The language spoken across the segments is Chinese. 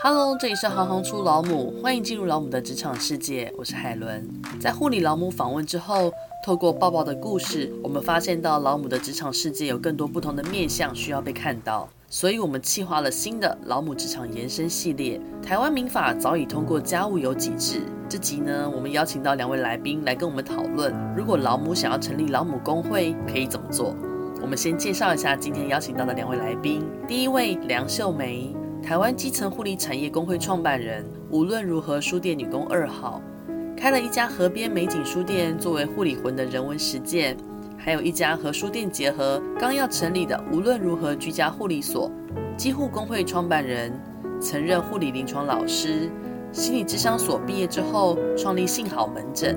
Hello，这里是行行出老母，欢迎进入老母的职场世界。我是海伦。在护理老母访问之后，透过抱抱的故事，我们发现到老母的职场世界有更多不同的面向需要被看到，所以我们企划了新的老母职场延伸系列。台湾民法早已通过家务有几制，这集呢，我们邀请到两位来宾来跟我们讨论，如果老母想要成立老母工会，可以怎么做？我们先介绍一下今天邀请到的两位来宾，第一位梁秀梅。台湾基层护理产业工会创办人，无论如何书店女工二号，开了一家河边美景书店，作为护理魂的人文实践，还有一家和书店结合，刚要成立的无论如何居家护理所，基护工会创办人，曾任护理临床老师，心理咨商所毕业之后，创立幸好门诊。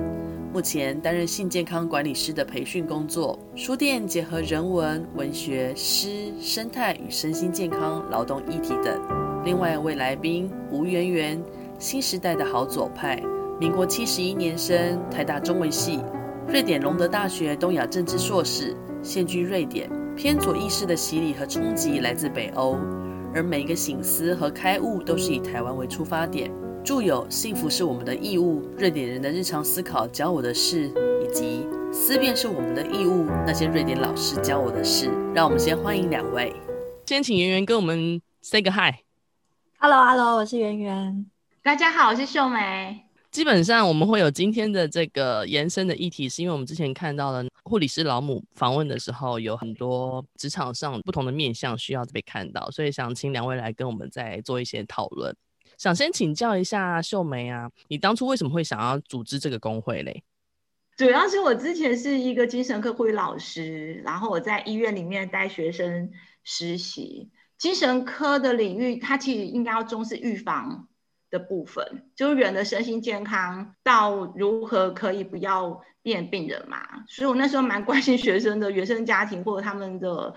目前担任性健康管理师的培训工作，书店结合人文、文学、诗、生态与身心健康、劳动议题等。另外一位来宾吴圆圆，新时代的好左派，民国七十一年生，台大中文系，瑞典隆德大学东亚政治硕士，现居瑞典。偏左意识的洗礼和冲击来自北欧，而每一个醒思和开悟都是以台湾为出发点。著有《幸福是我们的义务》，瑞典人的日常思考教我的事，以及《思辨是我们的义务》，那些瑞典老师教我的事。让我们先欢迎两位，先请圆圆跟我们 say 个 hi。Hello，Hello，我是圆圆。大家好，我是秀梅。基本上我们会有今天的这个延伸的议题，是因为我们之前看到了护理师老母访问的时候，有很多职场上不同的面向需要被看到，所以想请两位来跟我们再做一些讨论。想先请教一下秀梅啊，你当初为什么会想要组织这个工会嘞？主要是我之前是一个精神科护理老师，然后我在医院里面带学生实习。精神科的领域，它其实应该要重视预防的部分，就是人的身心健康到如何可以不要变病人嘛。所以我那时候蛮关心学生的原生家庭或者他们的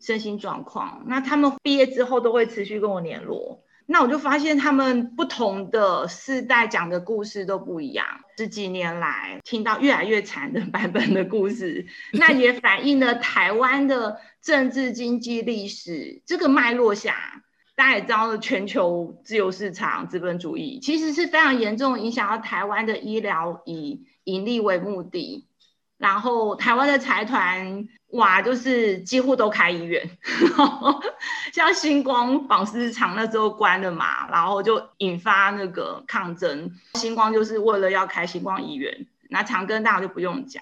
身心状况。那他们毕业之后都会持续跟我联络。那我就发现他们不同的世代讲的故事都不一样。十几年来听到越来越惨的版本的故事，那也反映了台湾的政治、经济、历史这个脉络下，大家也知道，全球自由市场、资本主义其实是非常严重影响到台湾的医疗以盈利为目的。然后台湾的财团哇，就是几乎都开医院，像星光纺织厂那时候关了嘛，然后就引发那个抗争。星光就是为了要开星光医院，那长庚大就不用讲。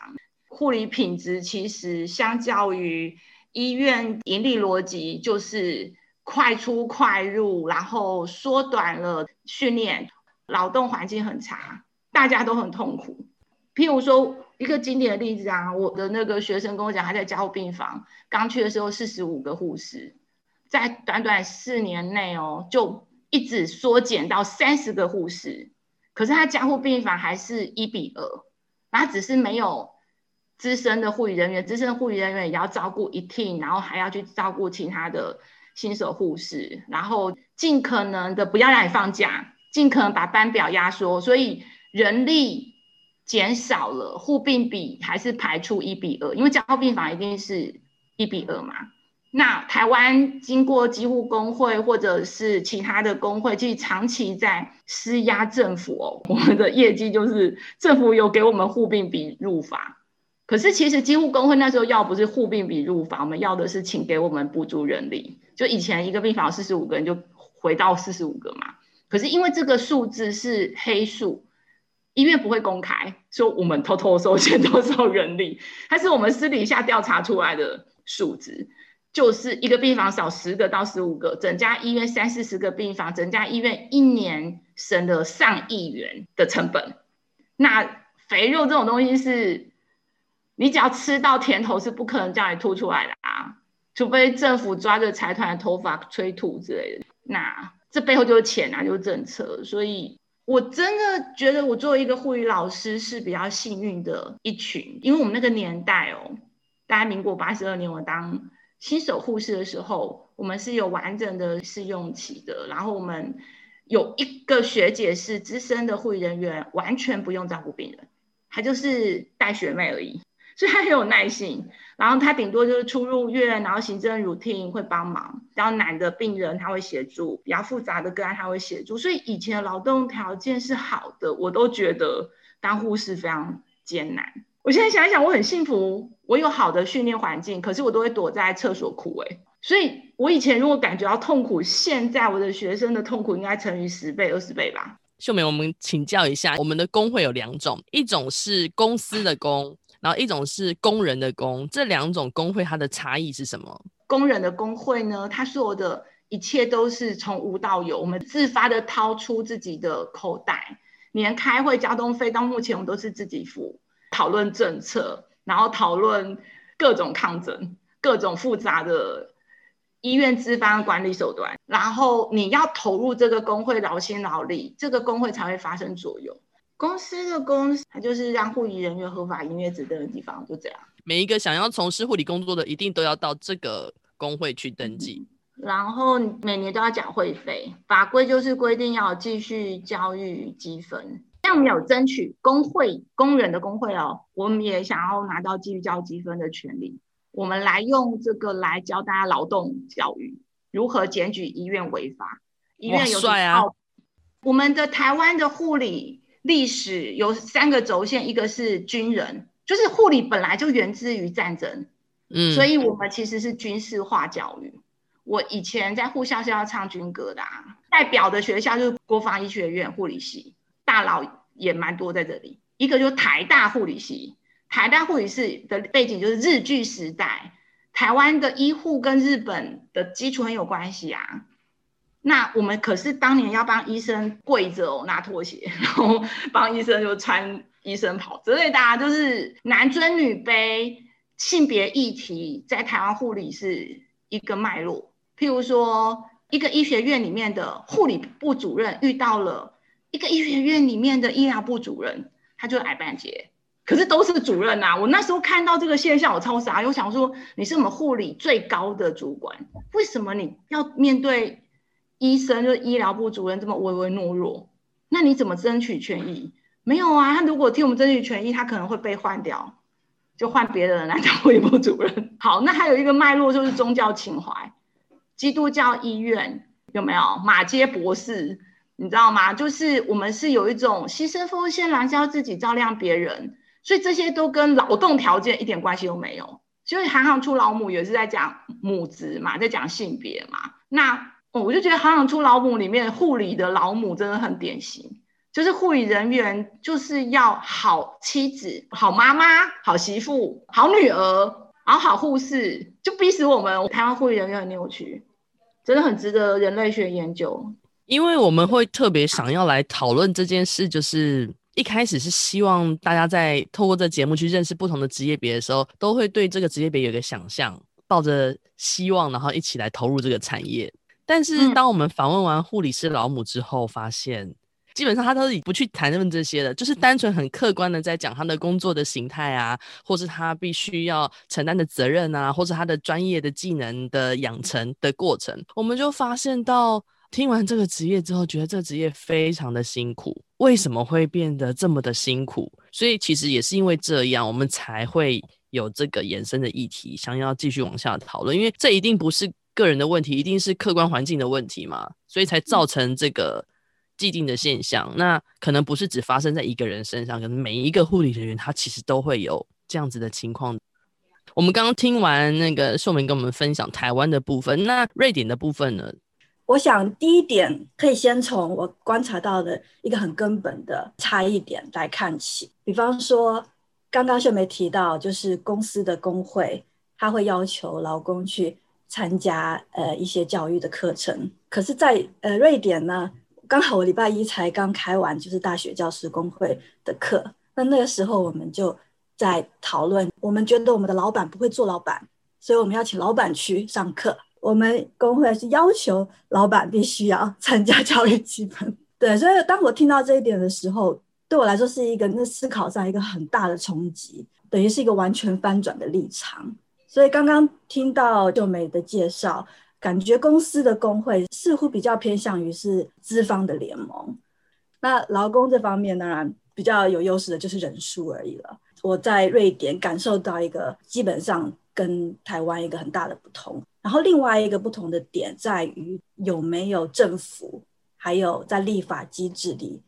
护理品质其实相较于医院盈利逻辑，就是快出快入，然后缩短了训练，劳动环境很差，大家都很痛苦。譬如说一个经典的例子啊，我的那个学生跟我讲，他在加护病房刚去的时候，四十五个护士，在短短四年内哦，就一直缩减到三十个护士。可是他加护病房还是一比二，他只是没有资深的护理人员，资深的护理人员也要照顾一 team，然后还要去照顾其他的新手护士，然后尽可能的不要让你放假，尽可能把班表压缩，所以人力。减少了护病比还是排出一比二，因为加护病房一定是一比二嘛。那台湾经过基护工会或者是其他的工会，其实长期在施压政府哦，我们的业绩就是政府有给我们护病比入法，可是其实基护工会那时候要不是护病比入法，我们要的是请给我们补助人力，就以前一个病房四十五个人就回到四十五个嘛。可是因为这个数字是黑数。医院不会公开说我们偷偷收钱 多少人力，它是我们私底下调查出来的数值，就是一个病房少十个到十五个，整家医院三四十个病房，整家医院一年省了上亿元的成本。那肥肉这种东西是，你只要吃到甜头是不可能叫你吐出来的啊，除非政府抓着财团的头发催吐之类的。那这背后就是钱啊，就是政策，所以。我真的觉得我作为一个护理老师是比较幸运的一群，因为我们那个年代哦，大概民国八十二年，我当新手护士的时候，我们是有完整的试用期的，然后我们有一个学姐是资深的护理人员，完全不用照顾病人，她就是带学妹而已，所以他很有耐性。然后他顶多就是出入院，然后行政 routine 会帮忙，比较难的病人他会协助，比较复杂的个案他会协助。所以以前的劳动条件是好的，我都觉得当护士非常艰难。我现在想一想，我很幸福，我有好的训练环境，可是我都会躲在厕所哭诶。所以我以前如果感觉到痛苦，现在我的学生的痛苦应该乘以十倍、二十倍吧。秀美，我们请教一下，我们的工会有两种，一种是公司的工。然后一种是工人的工，这两种工会它的差异是什么？工人的工会呢，他所有的一切都是从无到有，我们自发的掏出自己的口袋，连开会交通费到目前我们都是自己付，讨论政策，然后讨论各种抗争，各种复杂的医院资方管理手段，然后你要投入这个工会劳心劳力，这个工会才会发生作用。公司的公司，它就是让护理人员合法营业执登的地方，就这样。每一个想要从事护理工作的，一定都要到这个工会去登记，嗯、然后每年都要缴会费。法规就是规定要继续教育积分。像我们有争取工会工人的工会哦，我们也想要拿到继续交积分的权利。我们来用这个来教大家劳动教育，如何检举医院违法。医院有帅啊！我们的台湾的护理。历史有三个轴线，一个是军人，就是护理本来就源自于战争，嗯，所以我们其实是军事化教育。我以前在护校是要唱军歌的啊，代表的学校就是国防医学院护理系，大佬也蛮多在这里。一个就是台大护理系，台大护理系的背景就是日据时代，台湾的医护跟日本的基础很有关系啊。那我们可是当年要帮医生跪着哦，拿拖鞋，然后帮医生就穿医生袍之类的啊，就是男尊女卑、性别议题在台湾护理是一个脉络。譬如说，一个医学院里面的护理部主任遇到了一个医学院里面的医疗部主任，他就矮半截，可是都是主任呐、啊。我那时候看到这个现象，我超傻，我想说，你是我们护理最高的主管，为什么你要面对？医生就是医疗部主任这么唯唯诺诺，那你怎么争取权益？没有啊，他如果替我们争取权益，他可能会被换掉，就换别的人来当护理部主任。好，那还有一个脉络就是宗教情怀，基督教医院有没有马街博士？你知道吗？就是我们是有一种牺牲奉献、燃烧自己照亮别人，所以这些都跟劳动条件一点关系都没有。所以行行出老母也是在讲母职嘛，在讲性别嘛，那。哦，我就觉得行行出老母里面护理的老母真的很典型，就是护理人员就是要好妻子、好妈妈、好媳妇、好女儿，然后好护士，就逼死我们。台湾护理人员很扭曲，真的很值得人类学研究。因为我们会特别想要来讨论这件事，就是一开始是希望大家在透过这节目去认识不同的职业别的时候，都会对这个职业别有一个想象，抱着希望，然后一起来投入这个产业。但是，当我们访问完护理师老母之后，发现、嗯、基本上他都是不去谈论这些的，就是单纯很客观的在讲他的工作的形态啊，或是他必须要承担的责任啊，或是他的专业的技能的养成的过程。我们就发现到，听完这个职业之后，觉得这个职业非常的辛苦。为什么会变得这么的辛苦？所以其实也是因为这样，我们才会有这个延伸的议题，想要继续往下讨论，因为这一定不是。个人的问题一定是客观环境的问题嘛，所以才造成这个既定的现象。嗯、那可能不是只发生在一个人身上，可能每一个护理人员他其实都会有这样子的情况。我们刚刚听完那个秀明跟我们分享台湾的部分，那瑞典的部分呢？我想第一点可以先从我观察到的一个很根本的差异点来看起，比方说刚刚秀梅提到，就是公司的工会他会要求劳工去。参加呃一些教育的课程，可是在，呃瑞典呢，刚好我礼拜一才刚开完就是大学教师工会的课，那那个时候我们就在讨论，我们觉得我们的老板不会做老板，所以我们要请老板去上课。我们工会是要求老板必须要参加教育基本，对，所以当我听到这一点的时候，对我来说是一个那思考上一个很大的冲击，等于是一个完全翻转的立场。所以刚刚听到秀美的介绍，感觉公司的工会似乎比较偏向于是资方的联盟。那劳工这方面当然比较有优势的就是人数而已了。我在瑞典感受到一个基本上跟台湾一个很大的不同。然后另外一个不同的点在于有没有政府，还有在立法机制里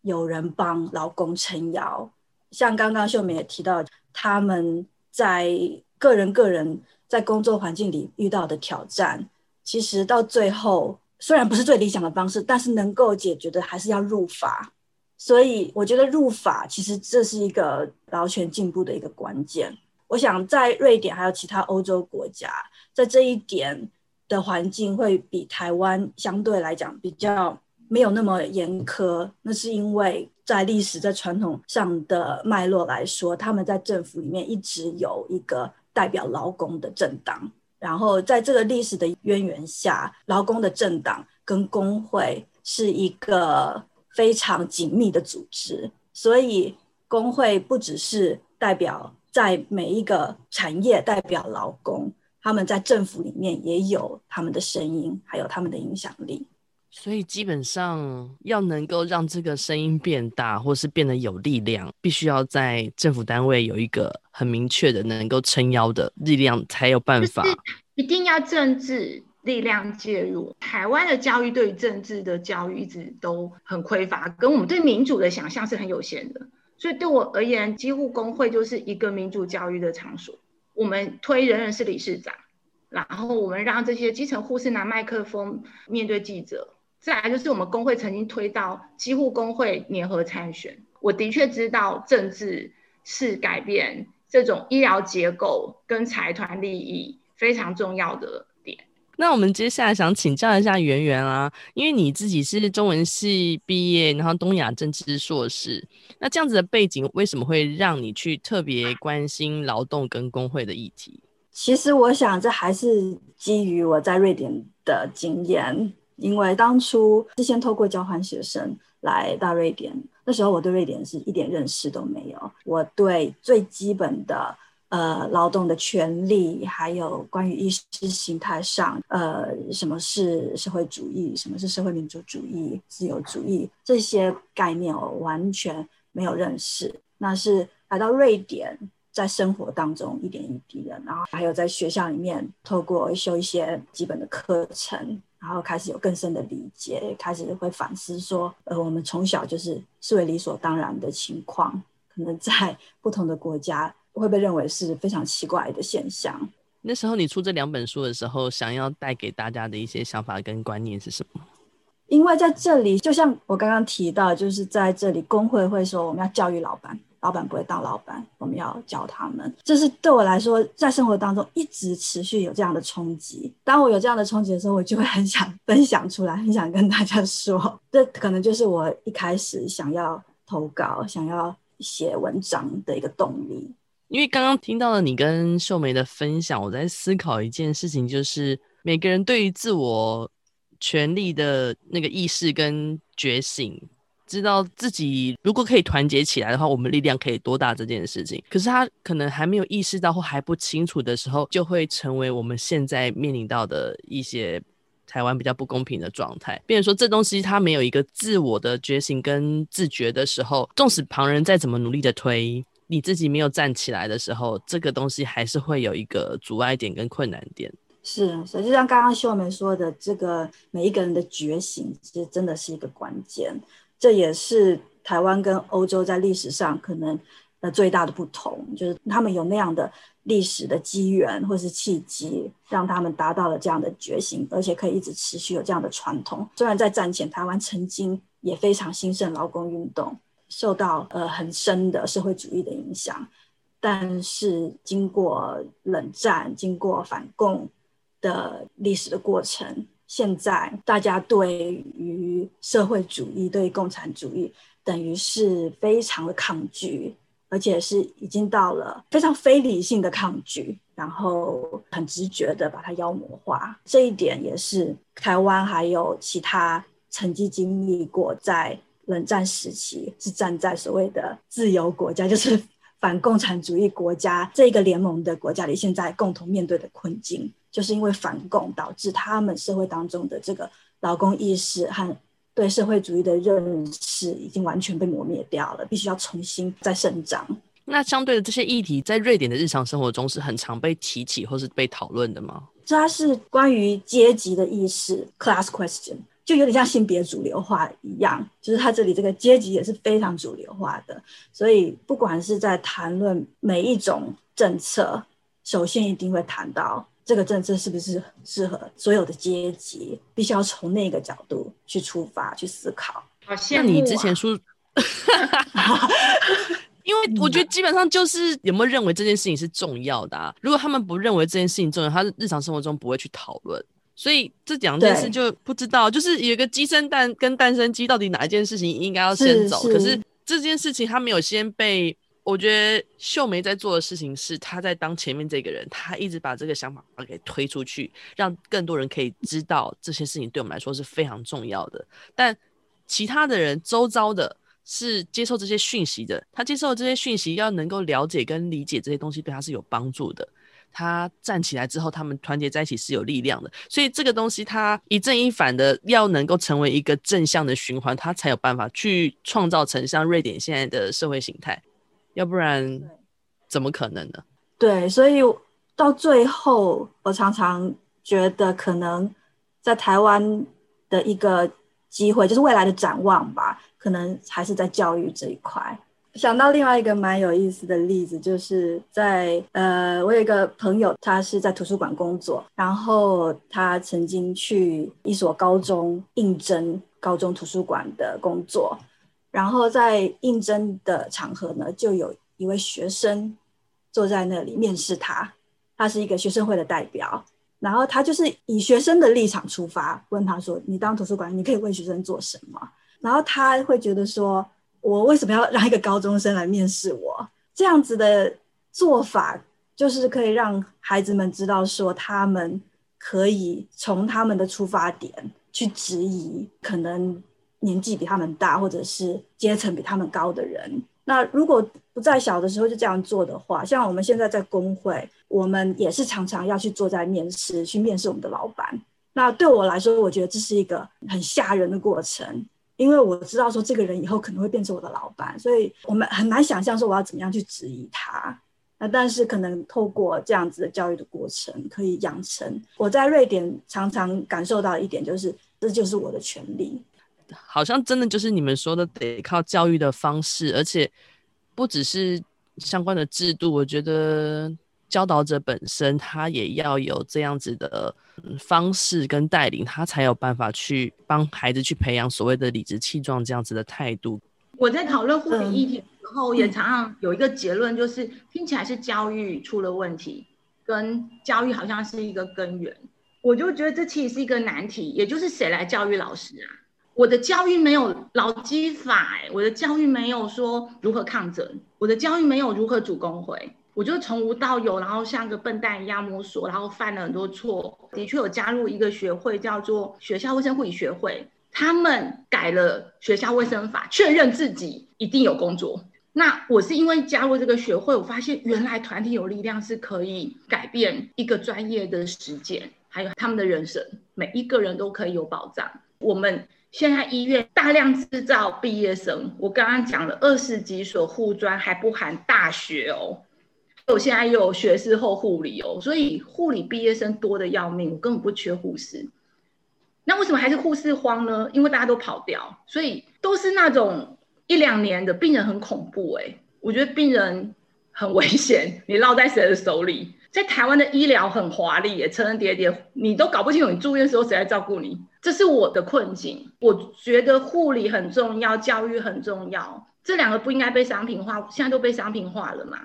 有人帮劳工撑腰。像刚刚秀美也提到，他们在个人个人在工作环境里遇到的挑战，其实到最后虽然不是最理想的方式，但是能够解决的还是要入法。所以我觉得入法其实这是一个劳权进步的一个关键。我想在瑞典还有其他欧洲国家，在这一点的环境会比台湾相对来讲比较没有那么严苛。那是因为在历史在传统上的脉络来说，他们在政府里面一直有一个代表劳工的政党，然后在这个历史的渊源下，劳工的政党跟工会是一个非常紧密的组织，所以工会不只是代表。在每一个产业代表劳工，他们在政府里面也有他们的声音，还有他们的影响力。所以基本上要能够让这个声音变大，或是变得有力量，必须要在政府单位有一个很明确的能够撑腰的力量，才有办法。一定要政治力量介入。台湾的教育对于政治的教育一直都很匮乏，跟我们对民主的想象是很有限的。所以对我而言，几乎工会就是一个民主教育的场所。我们推人人是理事长，然后我们让这些基层护士拿麦克风面对记者。再来就是我们工会曾经推到几乎工会联合参选。我的确知道政治是改变这种医疗结构跟财团利益非常重要的。那我们接下来想请教一下圆圆啊，因为你自己是中文系毕业，然后东亚政治硕士，那这样子的背景为什么会让你去特别关心劳动跟工会的议题？其实我想这还是基于我在瑞典的经验，因为当初是先透过交换学生来到瑞典，那时候我对瑞典是一点认识都没有，我对最基本的。呃，劳动的权利，还有关于意识形态上，呃，什么是社会主义，什么是社会民主主义、自由主义这些概念，我完全没有认识。那是来到瑞典，在生活当中一点一滴的，然后还有在学校里面透过修一些基本的课程，然后开始有更深的理解，开始会反思说，呃，我们从小就是视为理所当然的情况，可能在 不同的国家。会被认为是非常奇怪的现象。那时候你出这两本书的时候，想要带给大家的一些想法跟观念是什么？因为在这里，就像我刚刚提到，就是在这里，工会会说我们要教育老板，老板不会当老板，我们要教他们。这是对我来说，在生活当中一直持续有这样的冲击。当我有这样的冲击的时候，我就会很想分享出来，很想跟大家说，这可能就是我一开始想要投稿、想要写文章的一个动力。因为刚刚听到了你跟秀梅的分享，我在思考一件事情，就是每个人对于自我权利的那个意识跟觉醒，知道自己如果可以团结起来的话，我们力量可以多大这件事情。可是他可能还没有意识到或还不清楚的时候，就会成为我们现在面临到的一些台湾比较不公平的状态。变成说这东西它没有一个自我的觉醒跟自觉的时候，纵使旁人再怎么努力的推。你自己没有站起来的时候，这个东西还是会有一个阻碍点跟困难点。是，所以就像刚刚秀梅说的，这个每一个人的觉醒，其实真的是一个关键。这也是台湾跟欧洲在历史上可能呃最大的不同，就是他们有那样的历史的机缘或是契机，让他们达到了这样的觉醒，而且可以一直持续有这样的传统。虽然在战前，台湾曾经也非常兴盛劳工运动。受到呃很深的社会主义的影响，但是经过冷战、经过反共的历史的过程，现在大家对于社会主义、对共产主义，等于是非常的抗拒，而且是已经到了非常非理性的抗拒，然后很直觉的把它妖魔化。这一点也是台湾还有其他曾经经历过在。冷战时期是站在所谓的自由国家，就是反共产主义国家这个联盟的国家里，现在共同面对的困境，就是因为反共导致他们社会当中的这个劳工意识和对社会主义的认识已经完全被磨灭掉了，必须要重新再生长。那相对的这些议题，在瑞典的日常生活中是很常被提起或是被讨论的吗？它是关于阶级的意识 （class question），就有点像性别主流化一样，就是它这里这个阶级也是非常主流化的。所以不管是在谈论每一种政策，首先一定会谈到这个政策是不是适合所有的阶级，必须要从那个角度去出发去思考。好，那你之前说。因为我觉得基本上就是有没有认为这件事情是重要的啊？如果他们不认为这件事情重要，他日常生活中不会去讨论。所以这两件事就不知道，就是有一个鸡生蛋跟蛋生鸡，到底哪一件事情应该要先走？可是这件事情他没有先被。我觉得秀梅在做的事情是，她在当前面这个人，他一直把这个想法给推出去，让更多人可以知道这些事情对我们来说是非常重要的。但其他的人周遭的。是接受这些讯息的，他接受这些讯息，要能够了解跟理解这些东西，对他是有帮助的。他站起来之后，他们团结在一起是有力量的。所以这个东西，他一正一反的，要能够成为一个正向的循环，他才有办法去创造成像瑞典现在的社会形态。要不然，怎么可能呢？对，所以到最后，我常常觉得，可能在台湾的一个机会，就是未来的展望吧。可能还是在教育这一块。想到另外一个蛮有意思的例子，就是在呃，我有一个朋友，他是在图书馆工作，然后他曾经去一所高中应征高中图书馆的工作，然后在应征的场合呢，就有一位学生坐在那里面试他，他是一个学生会的代表，然后他就是以学生的立场出发，问他说：“你当图书馆，你可以为学生做什么？”然后他会觉得说，我为什么要让一个高中生来面试我？这样子的做法，就是可以让孩子们知道说，他们可以从他们的出发点去质疑可能年纪比他们大或者是阶层比他们高的人。那如果不在小的时候就这样做的话，像我们现在在工会，我们也是常常要去坐在面试，去面试我们的老板。那对我来说，我觉得这是一个很吓人的过程。因为我知道说这个人以后可能会变成我的老板，所以我们很难想象说我要怎么样去质疑他。那但是可能透过这样子的教育的过程，可以养成。我在瑞典常常感受到一点就是，这就是我的权利。好像真的就是你们说的，得靠教育的方式，而且不只是相关的制度。我觉得。教导者本身，他也要有这样子的方式跟带领，他才有办法去帮孩子去培养所谓的理直气壮这样子的态度。我在讨论护理议题的时候，也常常有一个结论，就是听起来是教育出了问题，跟教育好像是一个根源。我就觉得这其实是一个难题，也就是谁来教育老师啊？我的教育没有劳基法，欸，我的教育没有说如何抗争，我的教育没有如何组工会。我就从无到有，然后像个笨蛋一样摸索，然后犯了很多错。的确有加入一个学会，叫做学校卫生护理学会。他们改了学校卫生法，确认自己一定有工作。那我是因为加入这个学会，我发现原来团体有力量是可以改变一个专业的实践，还有他们的人生，每一个人都可以有保障。我们现在医院大量制造毕业生，我刚刚讲了二十几所护专，还不含大学哦。我现在又有学士后护理哦，所以护理毕业生多得要命，我根本不缺护士。那为什么还是护士荒呢？因为大家都跑掉，所以都是那种一两年的病人很恐怖哎、我觉得病人很危险，你落在谁的手里？在台湾的医疗很华丽也，层层叠叠，你都搞不清楚你住院的时候谁来照顾你，这是我的困境。我觉得护理很重要，教育很重要，这两个不应该被商品化，现在都被商品化了嘛。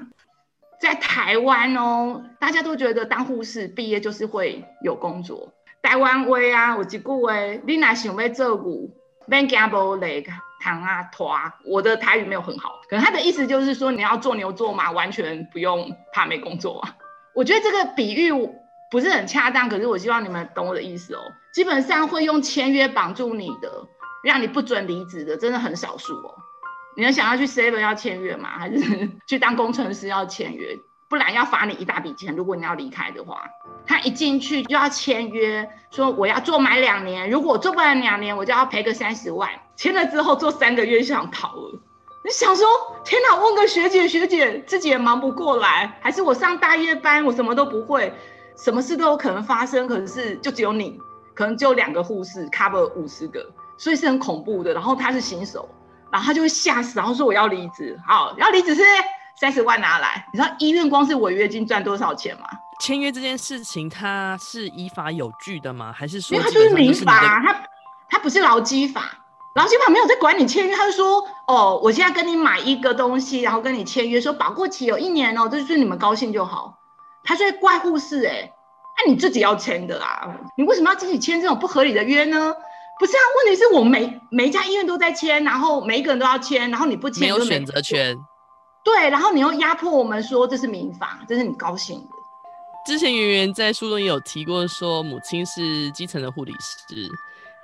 在台湾哦，大家都觉得当护士毕业就是会有工作。台湾话啊，有一句话，你若想要做牛，免惊无力，躺啊拖啊。我的台语没有很好，可能他的意思就是说，你要做牛做马，完全不用怕没工作啊。我觉得这个比喻不是很恰当，可是我希望你们懂我的意思哦。基本上会用签约绑住你的，让你不准离职的，真的很少数哦。你要想要去 Seven 要签约吗？还是 去当工程师要签约？不然要罚你一大笔钱。如果你要离开的话，他一进去就要签约，说我要做满两年，如果我做不完两年，我就要赔个三十万。签了之后做三个月就想逃了，你想说，天哪，问个学姐，学姐自己也忙不过来，还是我上大夜班，我什么都不会，什么事都有可能发生。可是就只有你，可能只有两个护士 cover 五十个，所以是很恐怖的。然后他是新手，然后他就会吓死，然后说我要离职。好，要离职是三十万拿来。你知道医院光是违约金赚多少钱吗？签约这件事情，它是依法有据的吗？还是说是？因为它就是民法，它它不是劳基法。劳基法没有在管你签约，他就说哦，我现在跟你买一个东西，然后跟你签约，说保过期有一年哦，这就是你们高兴就好。他就会怪护士哎，那你自己要签的啊，你为什么要自己签这种不合理的约呢？不是啊，问题是我每每一家医院都在签，然后每一个人都要签，然后你不签没有选择权。对，然后你又压迫我们说这是民法，这是你高兴的。之前圆圆在书中也有提过，说母亲是基层的护理师。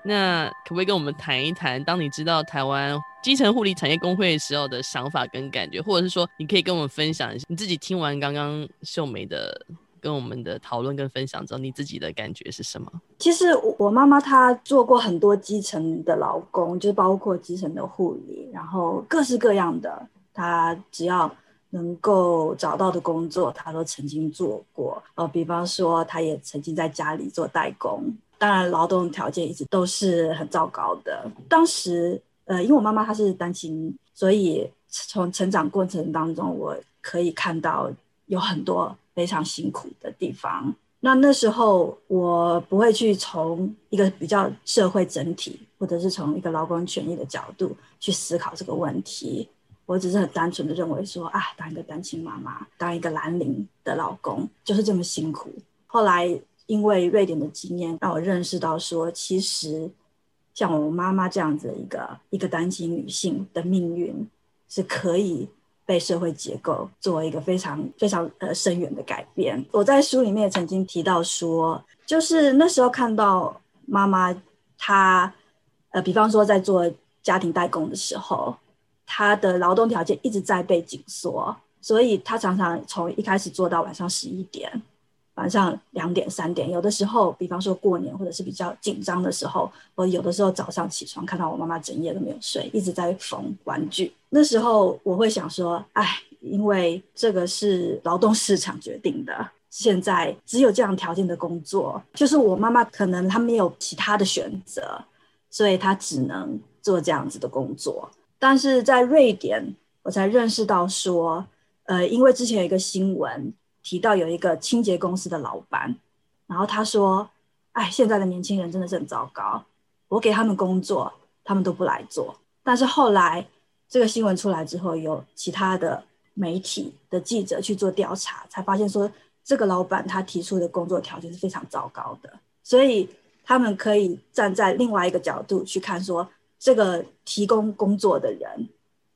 那可不可以跟我们谈一谈，当你知道台湾基层护理产业工会时候的想法跟感觉，或者是说，你可以跟我们分享一下你自己听完刚刚秀梅的跟我们的讨论跟分享之后，你自己的感觉是什么？其实我妈妈她做过很多基层的劳工，就是包括基层的护理，然后各式各样的，她只要能够找到的工作，她都曾经做过。呃，比方说，她也曾经在家里做代工。当然，劳动条件一直都是很糟糕的。当时，呃，因为我妈妈她是单亲，所以从成长过程当中，我可以看到有很多非常辛苦的地方。那那时候，我不会去从一个比较社会整体，或者是从一个劳工权益的角度去思考这个问题。我只是很单纯的认为说，啊，当一个单亲妈妈，当一个蓝领的老公，就是这么辛苦。后来。因为瑞典的经验，让我认识到说，其实像我妈妈这样子一个一个单亲女性的命运，是可以被社会结构做一个非常非常呃深远的改变。我在书里面也曾经提到说，就是那时候看到妈妈她呃，比方说在做家庭代工的时候，她的劳动条件一直在被紧缩，所以她常常从一开始做到晚上十一点。晚上两点三点，有的时候，比方说过年或者是比较紧张的时候，我有的时候早上起床看到我妈妈整夜都没有睡，一直在缝玩具。那时候我会想说，哎，因为这个是劳动市场决定的，现在只有这样条件的工作，就是我妈妈可能她没有其他的选择，所以她只能做这样子的工作。但是在瑞典，我才认识到说，呃，因为之前有一个新闻。提到有一个清洁公司的老板，然后他说：“哎，现在的年轻人真的是很糟糕，我给他们工作，他们都不来做。”但是后来这个新闻出来之后，有其他的媒体的记者去做调查，才发现说这个老板他提出的工作条件是非常糟糕的。所以他们可以站在另外一个角度去看，说这个提供工作的人，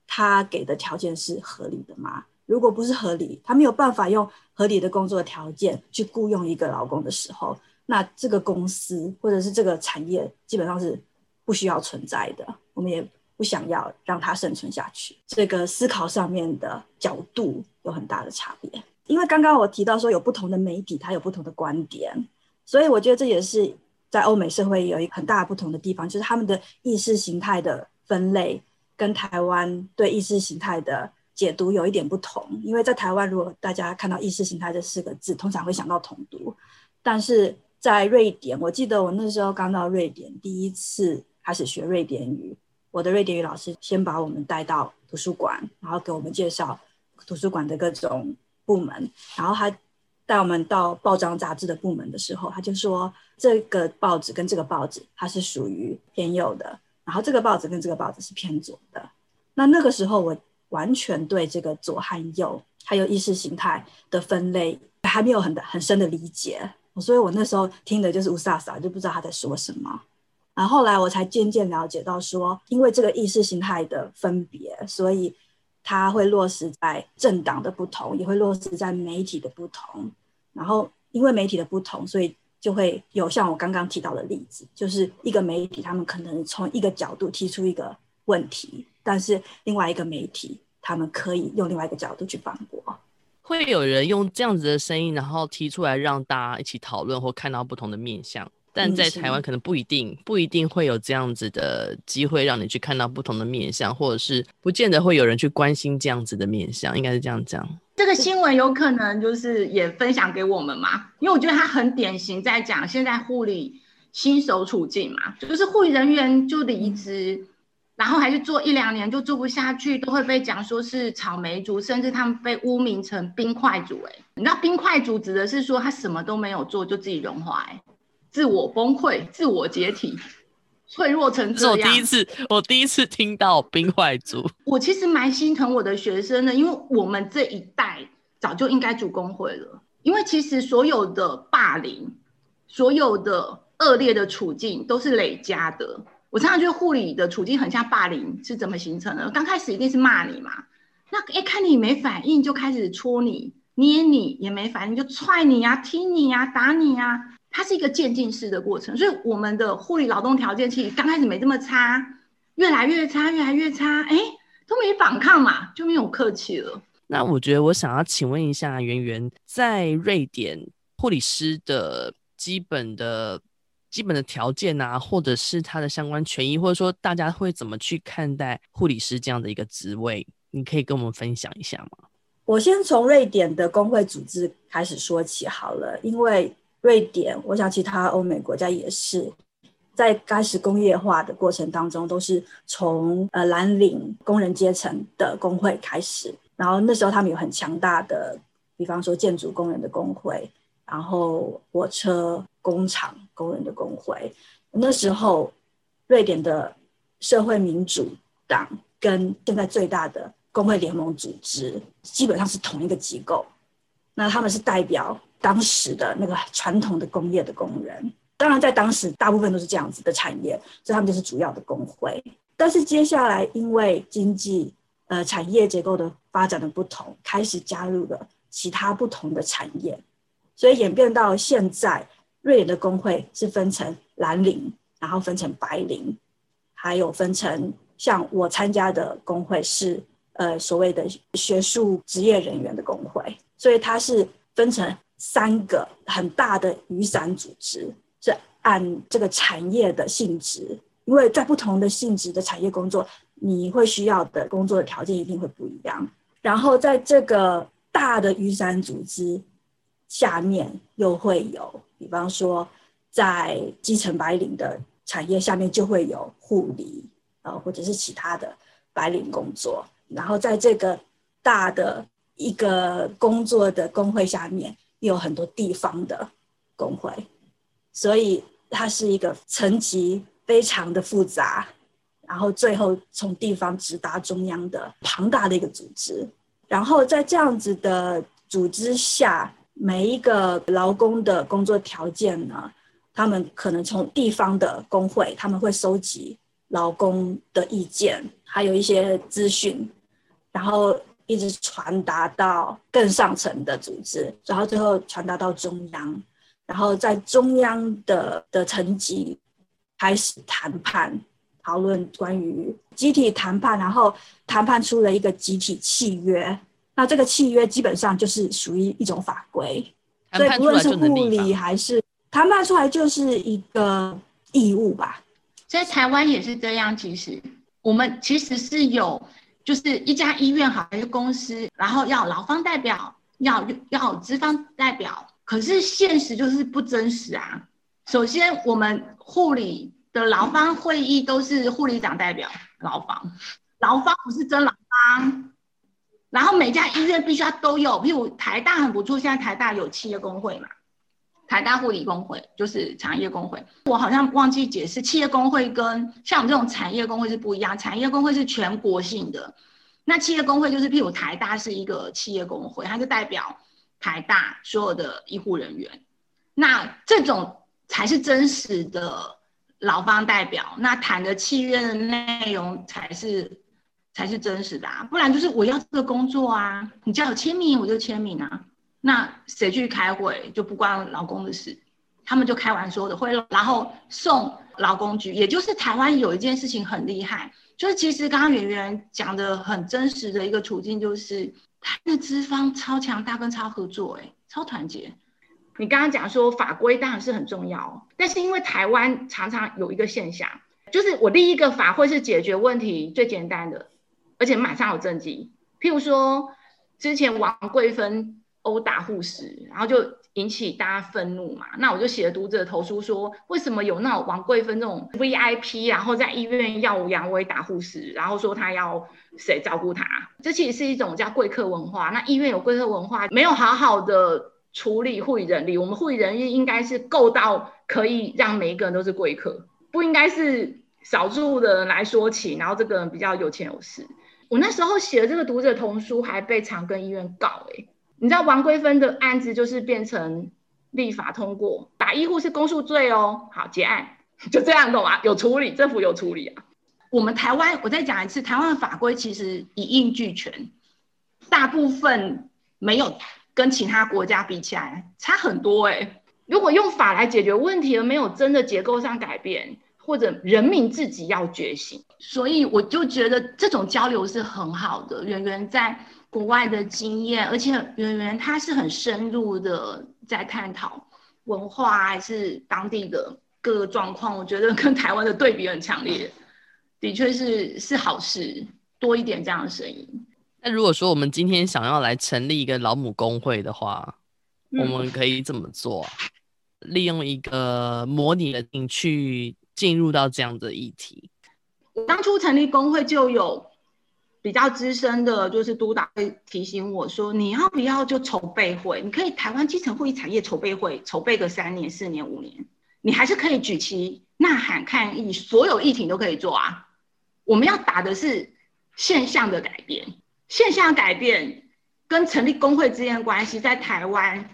他给的条件是合理的吗？如果不是合理，他没有办法用合理的工作条件去雇佣一个劳工的时候，那这个公司或者是这个产业基本上是不需要存在的。我们也不想要让它生存下去。这个思考上面的角度有很大的差别。因为刚刚我提到说有不同的媒体，它有不同的观点，所以我觉得这也是在欧美社会有一个很大不同的地方，就是他们的意识形态的分类跟台湾对意识形态的。解读有一点不同，因为在台湾，如果大家看到意识形态这四个字，通常会想到统独。但是在瑞典，我记得我那时候刚到瑞典，第一次开始学瑞典语，我的瑞典语老师先把我们带到图书馆，然后给我们介绍图书馆的各种部门，然后他带我们到报章杂志的部门的时候，他就说这个报纸跟这个报纸它是属于偏右的，然后这个报纸跟这个报纸是偏左的。那那个时候我。完全对这个左和右还有意识形态的分类还没有很很深的理解，所以我那时候听的就是乌萨萨，就不知道他在说什么。然后来我才渐渐了解到说，因为这个意识形态的分别，所以它会落实在政党的不同，也会落实在媒体的不同。然后因为媒体的不同，所以就会有像我刚刚提到的例子，就是一个媒体他们可能从一个角度提出一个问题。但是另外一个媒体，他们可以用另外一个角度去反驳。会有人用这样子的声音，然后提出来让大家一起讨论或看到不同的面相。但在台湾可能不一定，不一定会有这样子的机会让你去看到不同的面相，或者是不见得会有人去关心这样子的面相，应该是这样讲。这个新闻有可能就是也分享给我们嘛，因为我觉得它很典型，在讲现在护理新手处境嘛，就是护理人员就离职，然后还是做一两年就做不下去，都会被讲说是草莓族，甚至他们被污名成冰块族。哎，你知道冰块族指的是说他什么都没有做就自己融化，哎。自我崩溃、自我解体、脆弱成这样。我第一次，我第一次听到冰块族。我其实蛮心疼我的学生的，因为我们这一代早就应该组工会了。因为其实所有的霸凌、所有的恶劣的处境都是累加的。我常常觉得护理的处境很像霸凌，是怎么形成的？刚开始一定是骂你嘛，那一看你没反应就开始戳你、捏你，也没反应就踹你呀、踢你呀、打你呀、它是一个渐进式的过程，所以我们的护理劳动条件其实刚开始没这么差，越来越差，越来越差，哎，都没反抗嘛，就没有客气了。那我觉得我想要请问一下圆圆，在瑞典护理师的基本的基本的条件啊，或者是他的相关权益，或者说大家会怎么去看待护理师这样的一个职位，你可以跟我们分享一下吗？我先从瑞典的工会组织开始说起好了，因为。瑞典，我想其他欧美国家也是，在开始工业化的过程当中，都是从呃蓝领工人阶层的工会开始，然后那时候他们有很强大的，比方说建筑工人的工会，然后火车工厂工人的工会。那时候，瑞典的社会民主党跟现在最大的工会联盟组织基本上是同一个机构，那他们是代表。当时的那个传统的工业的工人，当然在当时大部分都是这样子的产业，所以他们就是主要的工会。但是接下来因为经济呃产业结构的发展的不同，开始加入了其他不同的产业，所以演变到现在，瑞典的工会是分成蓝领，然后分成白领，还有分成像我参加的工会是呃所谓的学术职业人员的工会，所以它是分成。三个很大的雨伞组织是按这个产业的性质，因为在不同的性质的产业工作，你会需要的工作的条件一定会不一样。然后在这个大的雨伞组织下面，又会有，比方说在基层白领的产业下面就会有护理，呃，或者是其他的白领工作。然后在这个大的一个工作的工会下面。又有很多地方的工会，所以它是一个层级非常的复杂，然后最后从地方直达中央的庞大的一个组织。然后在这样子的组织下，每一个劳工的工作条件呢，他们可能从地方的工会，他们会收集劳工的意见，还有一些资讯，然后。一直传达到更上层的组织，然后最后传达到中央，然后在中央的的层级开始谈判，讨论关于集体谈判，然后谈判出了一个集体契约。那这个契约基本上就是属于一种法规，所以不论是护理还是谈判出来就是一个义务吧。在台湾也是这样，其实我们其实是有。就是一家医院好，还是公司，然后要劳方代表，要要资方代表，可是现实就是不真实啊。首先，我们护理的劳方会议都是护理长代表劳方，劳方不是真劳方。然后每家医院必须要都有，譬如台大很不错，现在台大有企业工会嘛。台大护理工会就是产业工会，我好像忘记解释，企业工会跟像我们这种产业工会是不一样，产业工会是全国性的，那企业工会就是譬如台大是一个企业工会，它是代表台大所有的医护人员，那这种才是真实的劳方代表，那谈的契约的内容才是才是真实的啊，不然就是我要这个工作啊，你叫我签名我就签名啊。那谁去开会就不关老公的事，他们就开完所有的会，然后送劳工局。也就是台湾有一件事情很厉害，就是其实刚刚圆圆讲的很真实的一个处境，就是他的资方超强大跟超合作，哎，超团结。你刚刚讲说法规当然是很重要，但是因为台湾常常有一个现象，就是我立一个法会是解决问题最简单的，而且马上有政绩。譬如说之前王桂芬殴打护士，然后就引起大家愤怒嘛，那我就写了读者投诉说，为什么有那种王桂芬这种 VIP，然后在医院耀武扬威打护士，然后说他要谁照顾他？这其实是一种叫贵客文化。那医院有贵客文化，没有好好的。处理护理人力，我们护理人力应该是够到可以让每一个人都是贵客，不应该是少数的人来说起，然后这个人比较有钱有势。我那时候写的这个读者童书还被长庚医院告诶、欸，你知道王桂芬的案子就是变成立法通过，打医护是公诉罪哦，好结案，就这样懂吗？有处理，政府有处理啊。我们台湾，我再讲一次，台湾的法规其实一应俱全，大部分没有。跟其他国家比起来差很多哎、欸。如果用法来解决问题，而没有真的结构上改变，或者人民自己要觉醒，所以我就觉得这种交流是很好的。圆圆在国外的经验，而且圆圆他是很深入的在探讨文化还是当地的各个状况，我觉得跟台湾的对比很强烈，的确是是好事，多一点这样的声音。那如果说我们今天想要来成立一个老母工会的话，嗯、我们可以怎么做？利用一个模拟的去进入到这样的议题。我当初成立工会就有比较资深的，就是督导会提醒我说，你要不要就筹备会？你可以台湾基层会议产业筹备会筹备个三年、四年、五年，你还是可以举旗呐喊抗议，所有议题都可以做啊。我们要打的是现象的改变。现象改变跟成立工会之间的关系，在台湾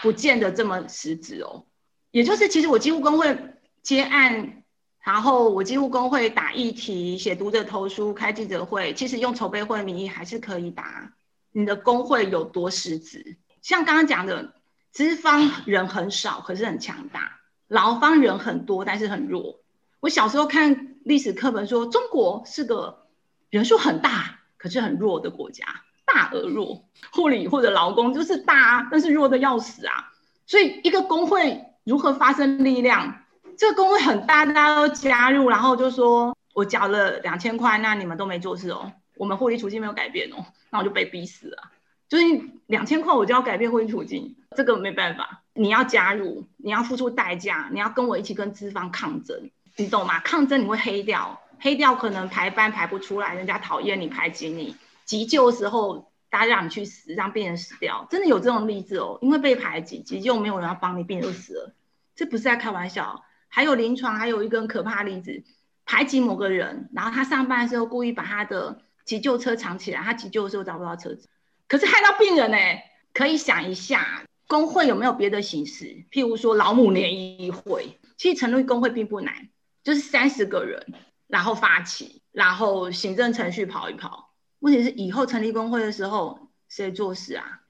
不见得这么实质哦。也就是，其实我几乎工会接案，然后我几乎公会打议题、写读者投书、开记者会，其实用筹备会名义还是可以打。你的公会有多实质？像刚刚讲的，资方人很少，可是很强大；劳方人很多，但是很弱。我小时候看历史课本说，中国是个人数很大。可是很弱的国家，大而弱，护理或者劳工就是大，但是弱的要死啊。所以一个工会如何发生力量？这个工会很大，大家都加入，然后就说我缴了两千块，那你们都没做事哦，我们护理处境没有改变哦，那我就被逼死了。就是两千块我就要改变护理处境，这个没办法，你要加入，你要付出代价，你要跟我一起跟资方抗争，你懂吗？抗争你会黑掉。黑掉可能排班排不出来，人家讨厌你排挤你，急救的时候大家让你去死，让病人死掉，真的有这种例子哦。因为被排挤，急救没有人要帮你，病人就死了，这不是在开玩笑。还有临床还有一个可怕例子，排挤某个人，然后他上班的时候故意把他的急救车藏起来，他急救的时候找不到车子，可是害到病人呢。可以想一下，工会有没有别的形式？譬如说老母联谊会，其实成立工会并不难，就是三十个人。然后发起，然后行政程序跑一跑。问题是以后成立工会的时候，谁做事啊？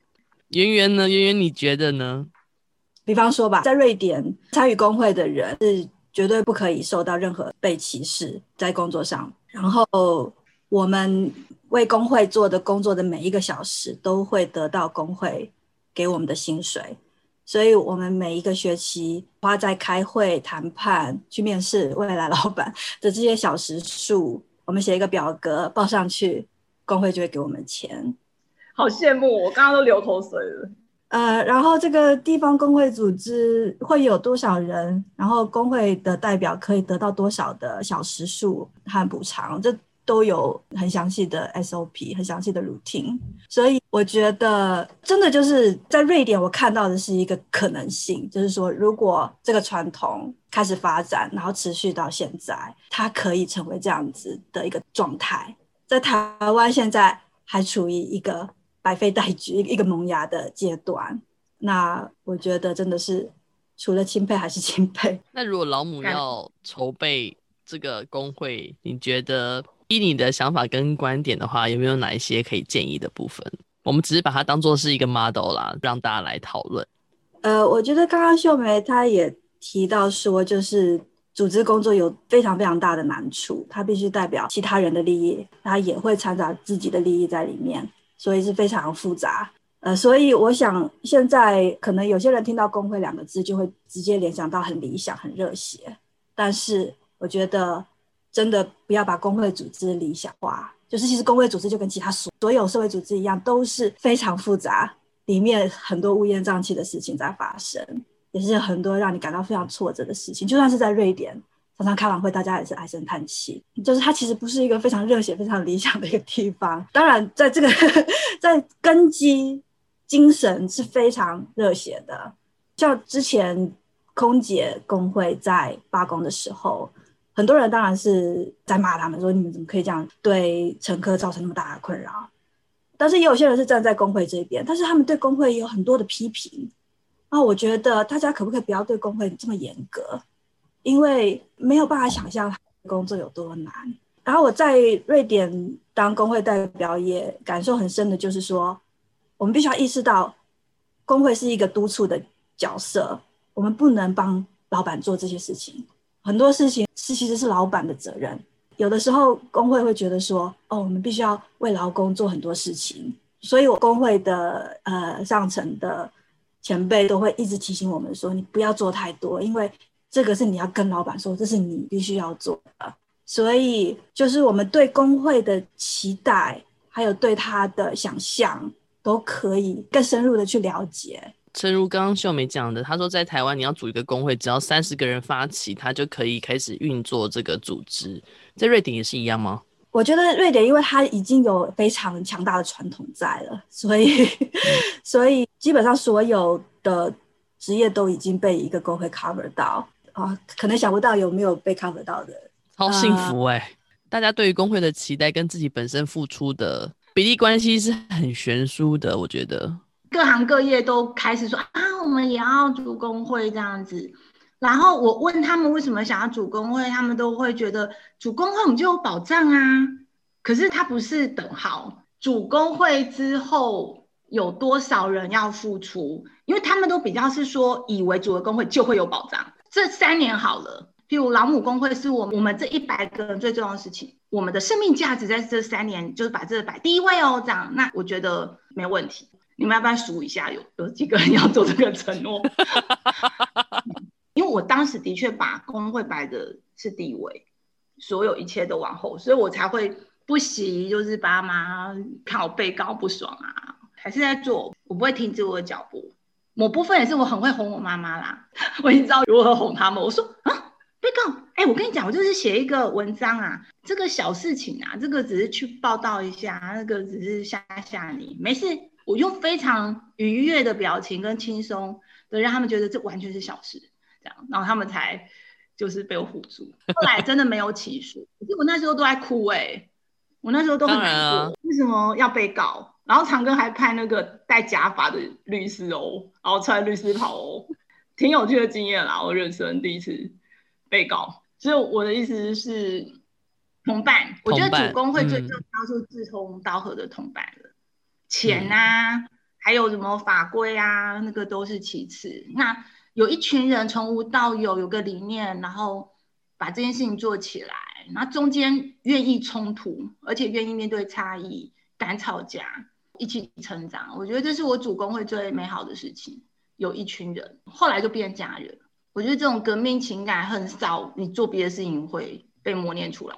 圆圆呢？圆圆你觉得呢？比方说吧，在瑞典参与工会的人是绝对不可以受到任何被歧视在工作上。然后我们为工会做的工作的每一个小时，都会得到工会给我们的薪水。所以，我们每一个学期花在开会、谈判、去面试未来老板的这些小时数，我们写一个表格报上去，工会就会给我们钱。好羡慕，我刚刚都流口水了。呃，然后这个地方工会组织会有多少人？然后工会的代表可以得到多少的小时数和补偿？这都有很详细的 SOP，很详细的 routine，所以我觉得真的就是在瑞典，我看到的是一个可能性，就是说如果这个传统开始发展，然后持续到现在，它可以成为这样子的一个状态。在台湾现在还处于一个百废待举、一个萌芽的阶段，那我觉得真的是除了钦佩还是钦佩。那如果老母要筹备这个工会，你觉得？依你的想法跟观点的话，有没有哪一些可以建议的部分？我们只是把它当做是一个 model 啦，让大家来讨论。呃，我觉得刚刚秀梅她也提到说，就是组织工作有非常非常大的难处，她必须代表其他人的利益，她也会掺杂自己的利益在里面，所以是非常复杂。呃，所以我想现在可能有些人听到工会两个字就会直接联想到很理想、很热血，但是我觉得真的不要把工会组织理想化。就是其实工会组织就跟其他所所有社会组织一样，都是非常复杂，里面很多乌烟瘴气的事情在发生，也是很多让你感到非常挫折的事情。就算是在瑞典，常常开完会，大家也是唉声叹气。就是它其实不是一个非常热血、非常理想的一个地方。当然，在这个 在根基精神是非常热血的。像之前空姐工会在罢工的时候。很多人当然是在骂他们，说你们怎么可以这样对乘客造成那么大的困扰？但是也有些人是站在工会这边，但是他们对工会也有很多的批评。啊，我觉得大家可不可以不要对工会这么严格？因为没有办法想象工作有多难。然后我在瑞典当工会代表，也感受很深的就是说，我们必须要意识到，工会是一个督促的角色，我们不能帮老板做这些事情。很多事情是其实是老板的责任，有的时候工会会觉得说，哦，我们必须要为劳工做很多事情，所以我工会的呃上层的前辈都会一直提醒我们说，你不要做太多，因为这个是你要跟老板说，这是你必须要做的。所以就是我们对工会的期待，还有对他的想象，都可以更深入的去了解。正如刚刚秀梅讲的，她说在台湾你要组一个工会，只要三十个人发起，他就可以开始运作这个组织。在瑞典也是一样吗？我觉得瑞典因为它已经有非常强大的传统在了，所以、嗯、所以基本上所有的职业都已经被一个工会 cover 到啊，可能想不到有没有被 cover 到的，超幸福哎、欸！呃、大家对于工会的期待跟自己本身付出的比例关系是很悬殊的，我觉得。各行各业都开始说啊，我们也要组工会这样子。然后我问他们为什么想要组工会，他们都会觉得组工会我们就有保障啊。可是它不是等号，组工会之后有多少人要付出？因为他们都比较是说，以为组了工会就会有保障。这三年好了，譬如老母工会是我们我们这一百个人最重要的事情，我们的生命价值在这三年就是把这个摆第一位哦，这样那我觉得没问题。你们要不要数一下有有几个人要做这个承诺？因为我当时的确把工会摆的是第一位，所有一切都往后，所以我才会不惜就是爸妈看我被告不爽啊，还是在做，我不会停止我的脚步。某部分也是我很会哄我妈妈啦，我已经知道如何哄他们。我说啊，被告，哎、欸，我跟你讲，我就是写一个文章啊，这个小事情啊，这个只是去报道一下，那个只是吓吓你，没事。我用非常愉悦的表情跟轻松的让他们觉得这完全是小事，这样，然后他们才就是被我唬住。后来真的没有起诉，可是我那时候都在哭哎、欸，我那时候都很难过，为什么要被告？然后长庚还派那个戴假发的律师哦，然后穿律师袍哦，挺有趣的经验啦，我人生第一次被告。所以我的意思是同伴，我觉得主公会最重要是志同道合的同伴了。钱啊，嗯、还有什么法规啊，那个都是其次。那有一群人从无到有，有个理念，然后把这件事情做起来，那中间愿意冲突，而且愿意面对差异，敢吵架，一起成长。我觉得这是我主工会最美好的事情。有一群人，后来就变家人。我觉得这种革命情感很少，你做别的事情会被磨练出来。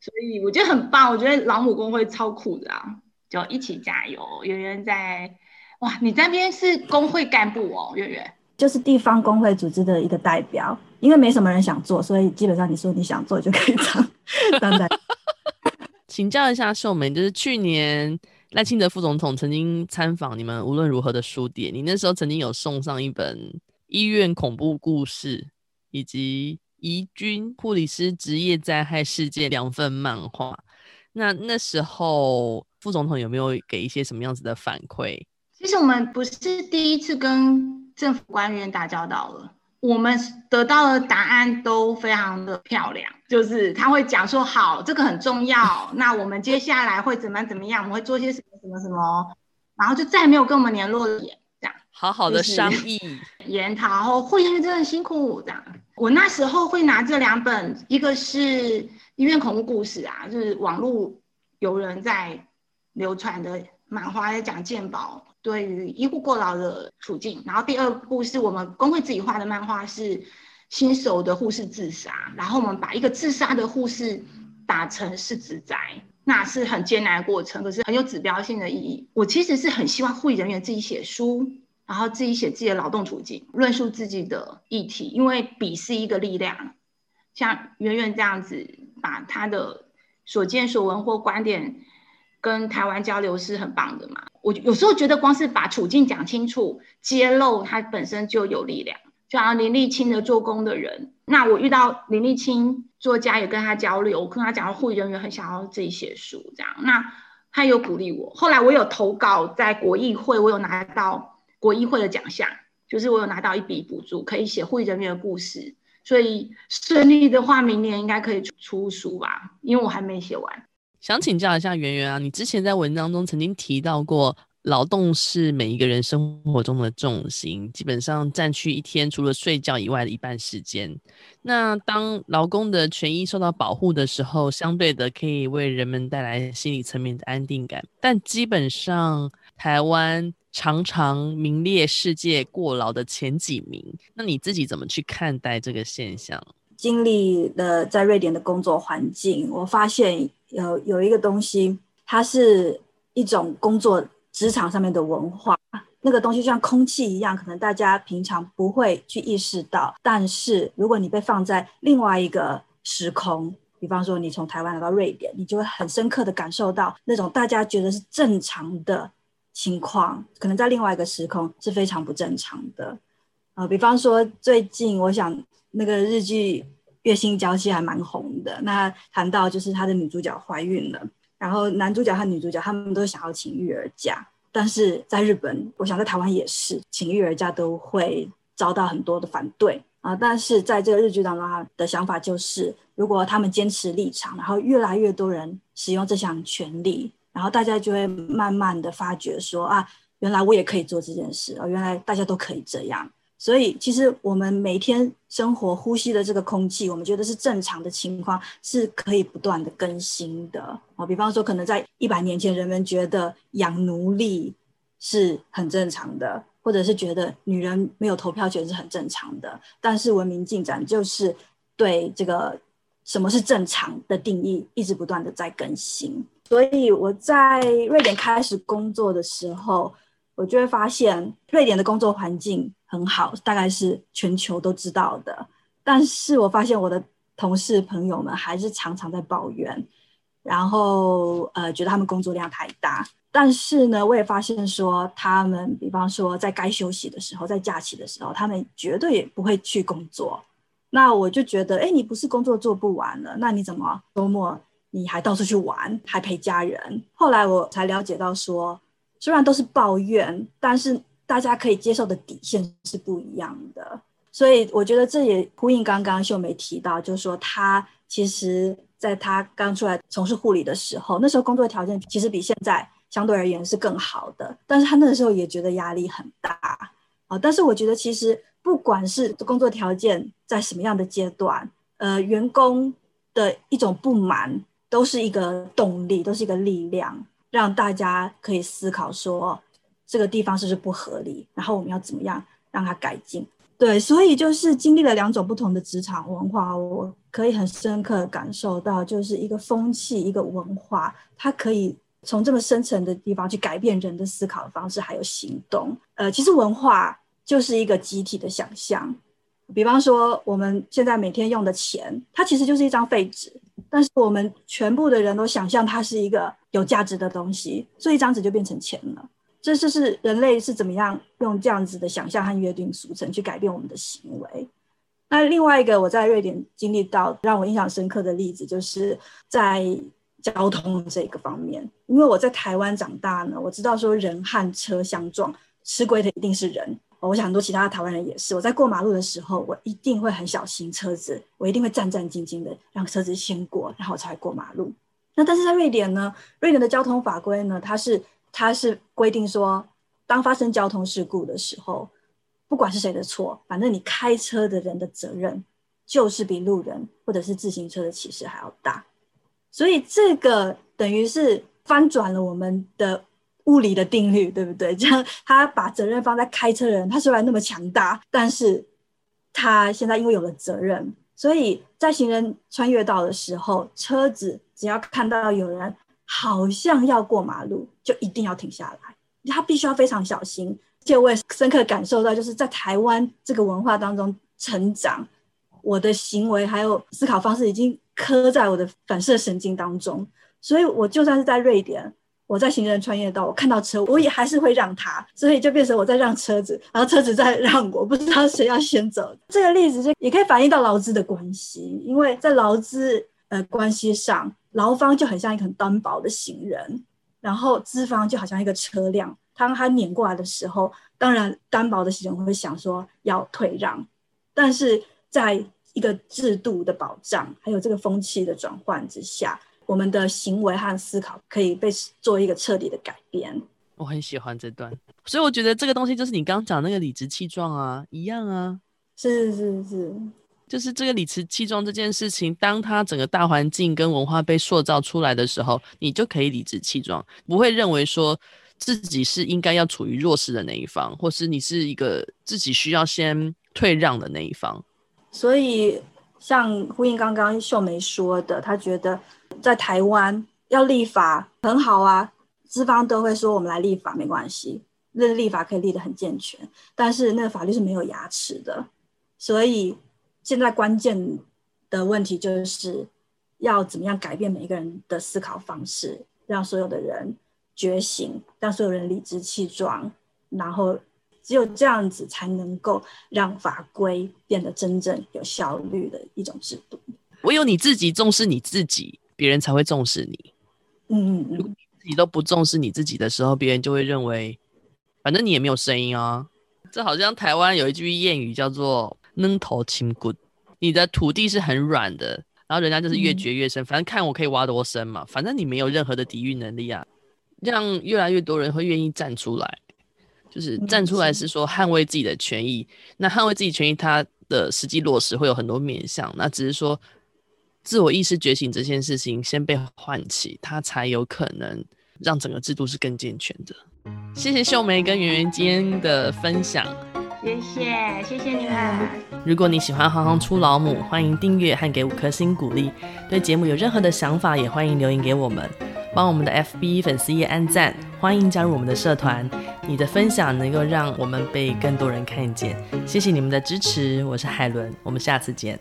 所以我觉得很棒，我觉得老母工会超酷的啊。就一起加油，圆圆在哇！你那边是工会干部哦，圆圆就是地方工会组织的一个代表。因为没什么人想做，所以基本上你说你想做就可以当当代。请教一下秀梅，就是去年赖清德副总统曾经参访你们无论如何的书店，你那时候曾经有送上一本《医院恐怖故事》以及《宜军护理师职业灾害事件》两份漫画。那那时候。副总统有没有给一些什么样子的反馈？其实我们不是第一次跟政府官员打交道了，我们得到的答案都非常的漂亮，就是他会讲说好，这个很重要，那我们接下来会怎么怎么样，我们会做些什么什么什么，然后就再也没有跟我们联络了，这样好好的商议 研讨，会员真的辛苦，这样。我那时候会拿这两本，一个是医院恐怖故事啊，就是网络有人在。流传的漫画在讲健保对于医护过劳的处境。然后第二部是我们工会自己画的漫画，是新手的护士自杀，然后我们把一个自杀的护士打成是职灾，那是很艰难的过程，可是很有指标性的意义。我其实是很希望护理人员自己写书。然后自己写自己的劳动处境，论述自己的议题，因为笔是一个力量。像圆圆这样子，把他的所见所闻或观点跟台湾交流是很棒的嘛。我有时候觉得，光是把处境讲清楚、揭露，它本身就有力量。就像林立青的做工的人，那我遇到林立青作家，也跟他交流，我跟他讲，护理人员很想要自己写书，这样，那他有鼓励我。后来我有投稿在国艺会，我有拿到。国艺会的奖项，就是我有拿到一笔补助，可以写护理人员的故事，所以顺利的话，明年应该可以出书吧，因为我还没写完。想请教一下圆圆啊，你之前在文章中曾经提到过，劳动是每一个人生活中的重心，基本上占据一天除了睡觉以外的一半时间。那当劳工的权益受到保护的时候，相对的可以为人们带来心理层面的安定感，但基本上台湾。常常名列世界过劳的前几名，那你自己怎么去看待这个现象？经历了在瑞典的工作环境，我发现有有一个东西，它是一种工作职场上面的文化。那个东西就像空气一样，可能大家平常不会去意识到，但是如果你被放在另外一个时空，比方说你从台湾来到瑞典，你就会很深刻的感受到那种大家觉得是正常的。情况可能在另外一个时空是非常不正常的，呃，比方说最近我想那个日剧《月薪娇妻》还蛮红的，那谈到就是他的女主角怀孕了，然后男主角和女主角他们都想要请育儿假，但是在日本，我想在台湾也是，请育儿假都会遭到很多的反对啊，但是在这个日剧当中，他的想法就是，如果他们坚持立场，然后越来越多人使用这项权利。然后大家就会慢慢的发觉说啊，原来我也可以做这件事啊，原来大家都可以这样。所以其实我们每天生活呼吸的这个空气，我们觉得是正常的情况，是可以不断的更新的啊。比方说，可能在一百年前，人们觉得养奴隶是很正常的，或者是觉得女人没有投票权是很正常的。但是文明进展就是对这个什么是正常的定义，一直不断的在更新。所以我在瑞典开始工作的时候，我就会发现瑞典的工作环境很好，大概是全球都知道的。但是我发现我的同事朋友们还是常常在抱怨，然后呃觉得他们工作量太大。但是呢，我也发现说他们，比方说在该休息的时候，在假期的时候，他们绝对不会去工作。那我就觉得，哎，你不是工作做不完了，那你怎么周末？你还到处去玩，还陪家人。后来我才了解到说，虽然都是抱怨，但是大家可以接受的底线是不一样的。所以我觉得这也呼应刚刚秀梅提到，就是说她其实在她刚出来从事护理的时候，那时候工作条件其实比现在相对而言是更好的，但是她那个时候也觉得压力很大啊。但是我觉得其实不管是工作条件在什么样的阶段，呃，员工的一种不满。都是一个动力，都是一个力量，让大家可以思考说这个地方是不是不合理，然后我们要怎么样让它改进。对，所以就是经历了两种不同的职场文化，我可以很深刻感受到，就是一个风气，一个文化，它可以从这么深层的地方去改变人的思考方式，还有行动。呃，其实文化就是一个集体的想象。比方说，我们现在每天用的钱，它其实就是一张废纸。但是我们全部的人都想象它是一个有价值的东西，所以一张纸就变成钱了。这就是人类是怎么样用这样子的想象和约定俗成去改变我们的行为。那另外一个我在瑞典经历到让我印象深刻的例子，就是在交通这个方面。因为我在台湾长大呢，我知道说人和车相撞，吃亏的一定是人。我想很多其他的台湾人也是。我在过马路的时候，我一定会很小心车子，我一定会战战兢兢的让车子先过，然后才过马路。那但是在瑞典呢，瑞典的交通法规呢，它是它是规定说，当发生交通事故的时候，不管是谁的错，反正你开车的人的责任就是比路人或者是自行车的骑士还要大。所以这个等于是翻转了我们的物理的定律，对不对？这样他把责任放在开车人，他虽然那么强大，但是他现在因为有了责任，所以在行人穿越道的时候，车子只要看到有人好像要过马路，就一定要停下来，他必须要非常小心。而且我也深刻感受到，就是在台湾这个文化当中成长，我的行为还有思考方式已经刻在我的反射神经当中，所以我就算是在瑞典，我在行人穿越道，我看到车，我也还是会让他，所以就变成我在让车子，然后车子在让我，不知道谁要先走。这个例子就也可以反映到劳资的关系，因为在劳资呃关系上，劳方就很像一个很单薄的行人，然后资方就好像一个车辆。当他碾过来的时候，当然单薄的行人会想说要退让，但是在一个制度的保障，还有这个风气的转换之下，我们的行为和思考可以被做一个彻底的改变。我很喜欢这段，所以我觉得这个东西就是你刚刚讲那个理直气壮啊，一样啊，是是是，就是这个理直气壮这件事情，当他整个大环境跟文化被塑造出来的时候，你就可以理直气壮，不会认为说。自己是应该要处于弱势的那一方，或是你是一个自己需要先退让的那一方。所以，像呼应刚刚秀梅说的，她觉得在台湾要立法很好啊，资方都会说我们来立法没关系，那立法可以立得很健全，但是那个法律是没有牙齿的。所以现在关键的问题就是要怎么样改变每一个人的思考方式，让所有的人。觉醒，让所有人理直气壮，然后只有这样子才能够让法规变得真正有效率的一种制度。唯有你自己重视你自己，别人才会重视你。嗯嗯，如果你自己都不重视你自己的时候，别人就会认为，反正你也没有声音啊。这好像台湾有一句谚语叫做“软土深掘”，你的土地是很软的，然后人家就是越掘越深，反正看我可以挖多深嘛，反正你没有任何的抵御能力啊。让越来越多人会愿意站出来，就是站出来是说捍卫自己的权益。那捍卫自己权益，它的实际落实会有很多面向。那只是说自我意识觉醒这件事情先被唤起，它才有可能让整个制度是更健全的。谢谢秀梅跟圆圆今天的分享，谢谢谢谢你们。如果你喜欢《行行出老母》，欢迎订阅和给五颗星鼓励。对节目有任何的想法，也欢迎留言给我们。帮我们的 FB 粉丝页按赞，欢迎加入我们的社团。你的分享能够让我们被更多人看见。谢谢你们的支持，我是海伦，我们下次见。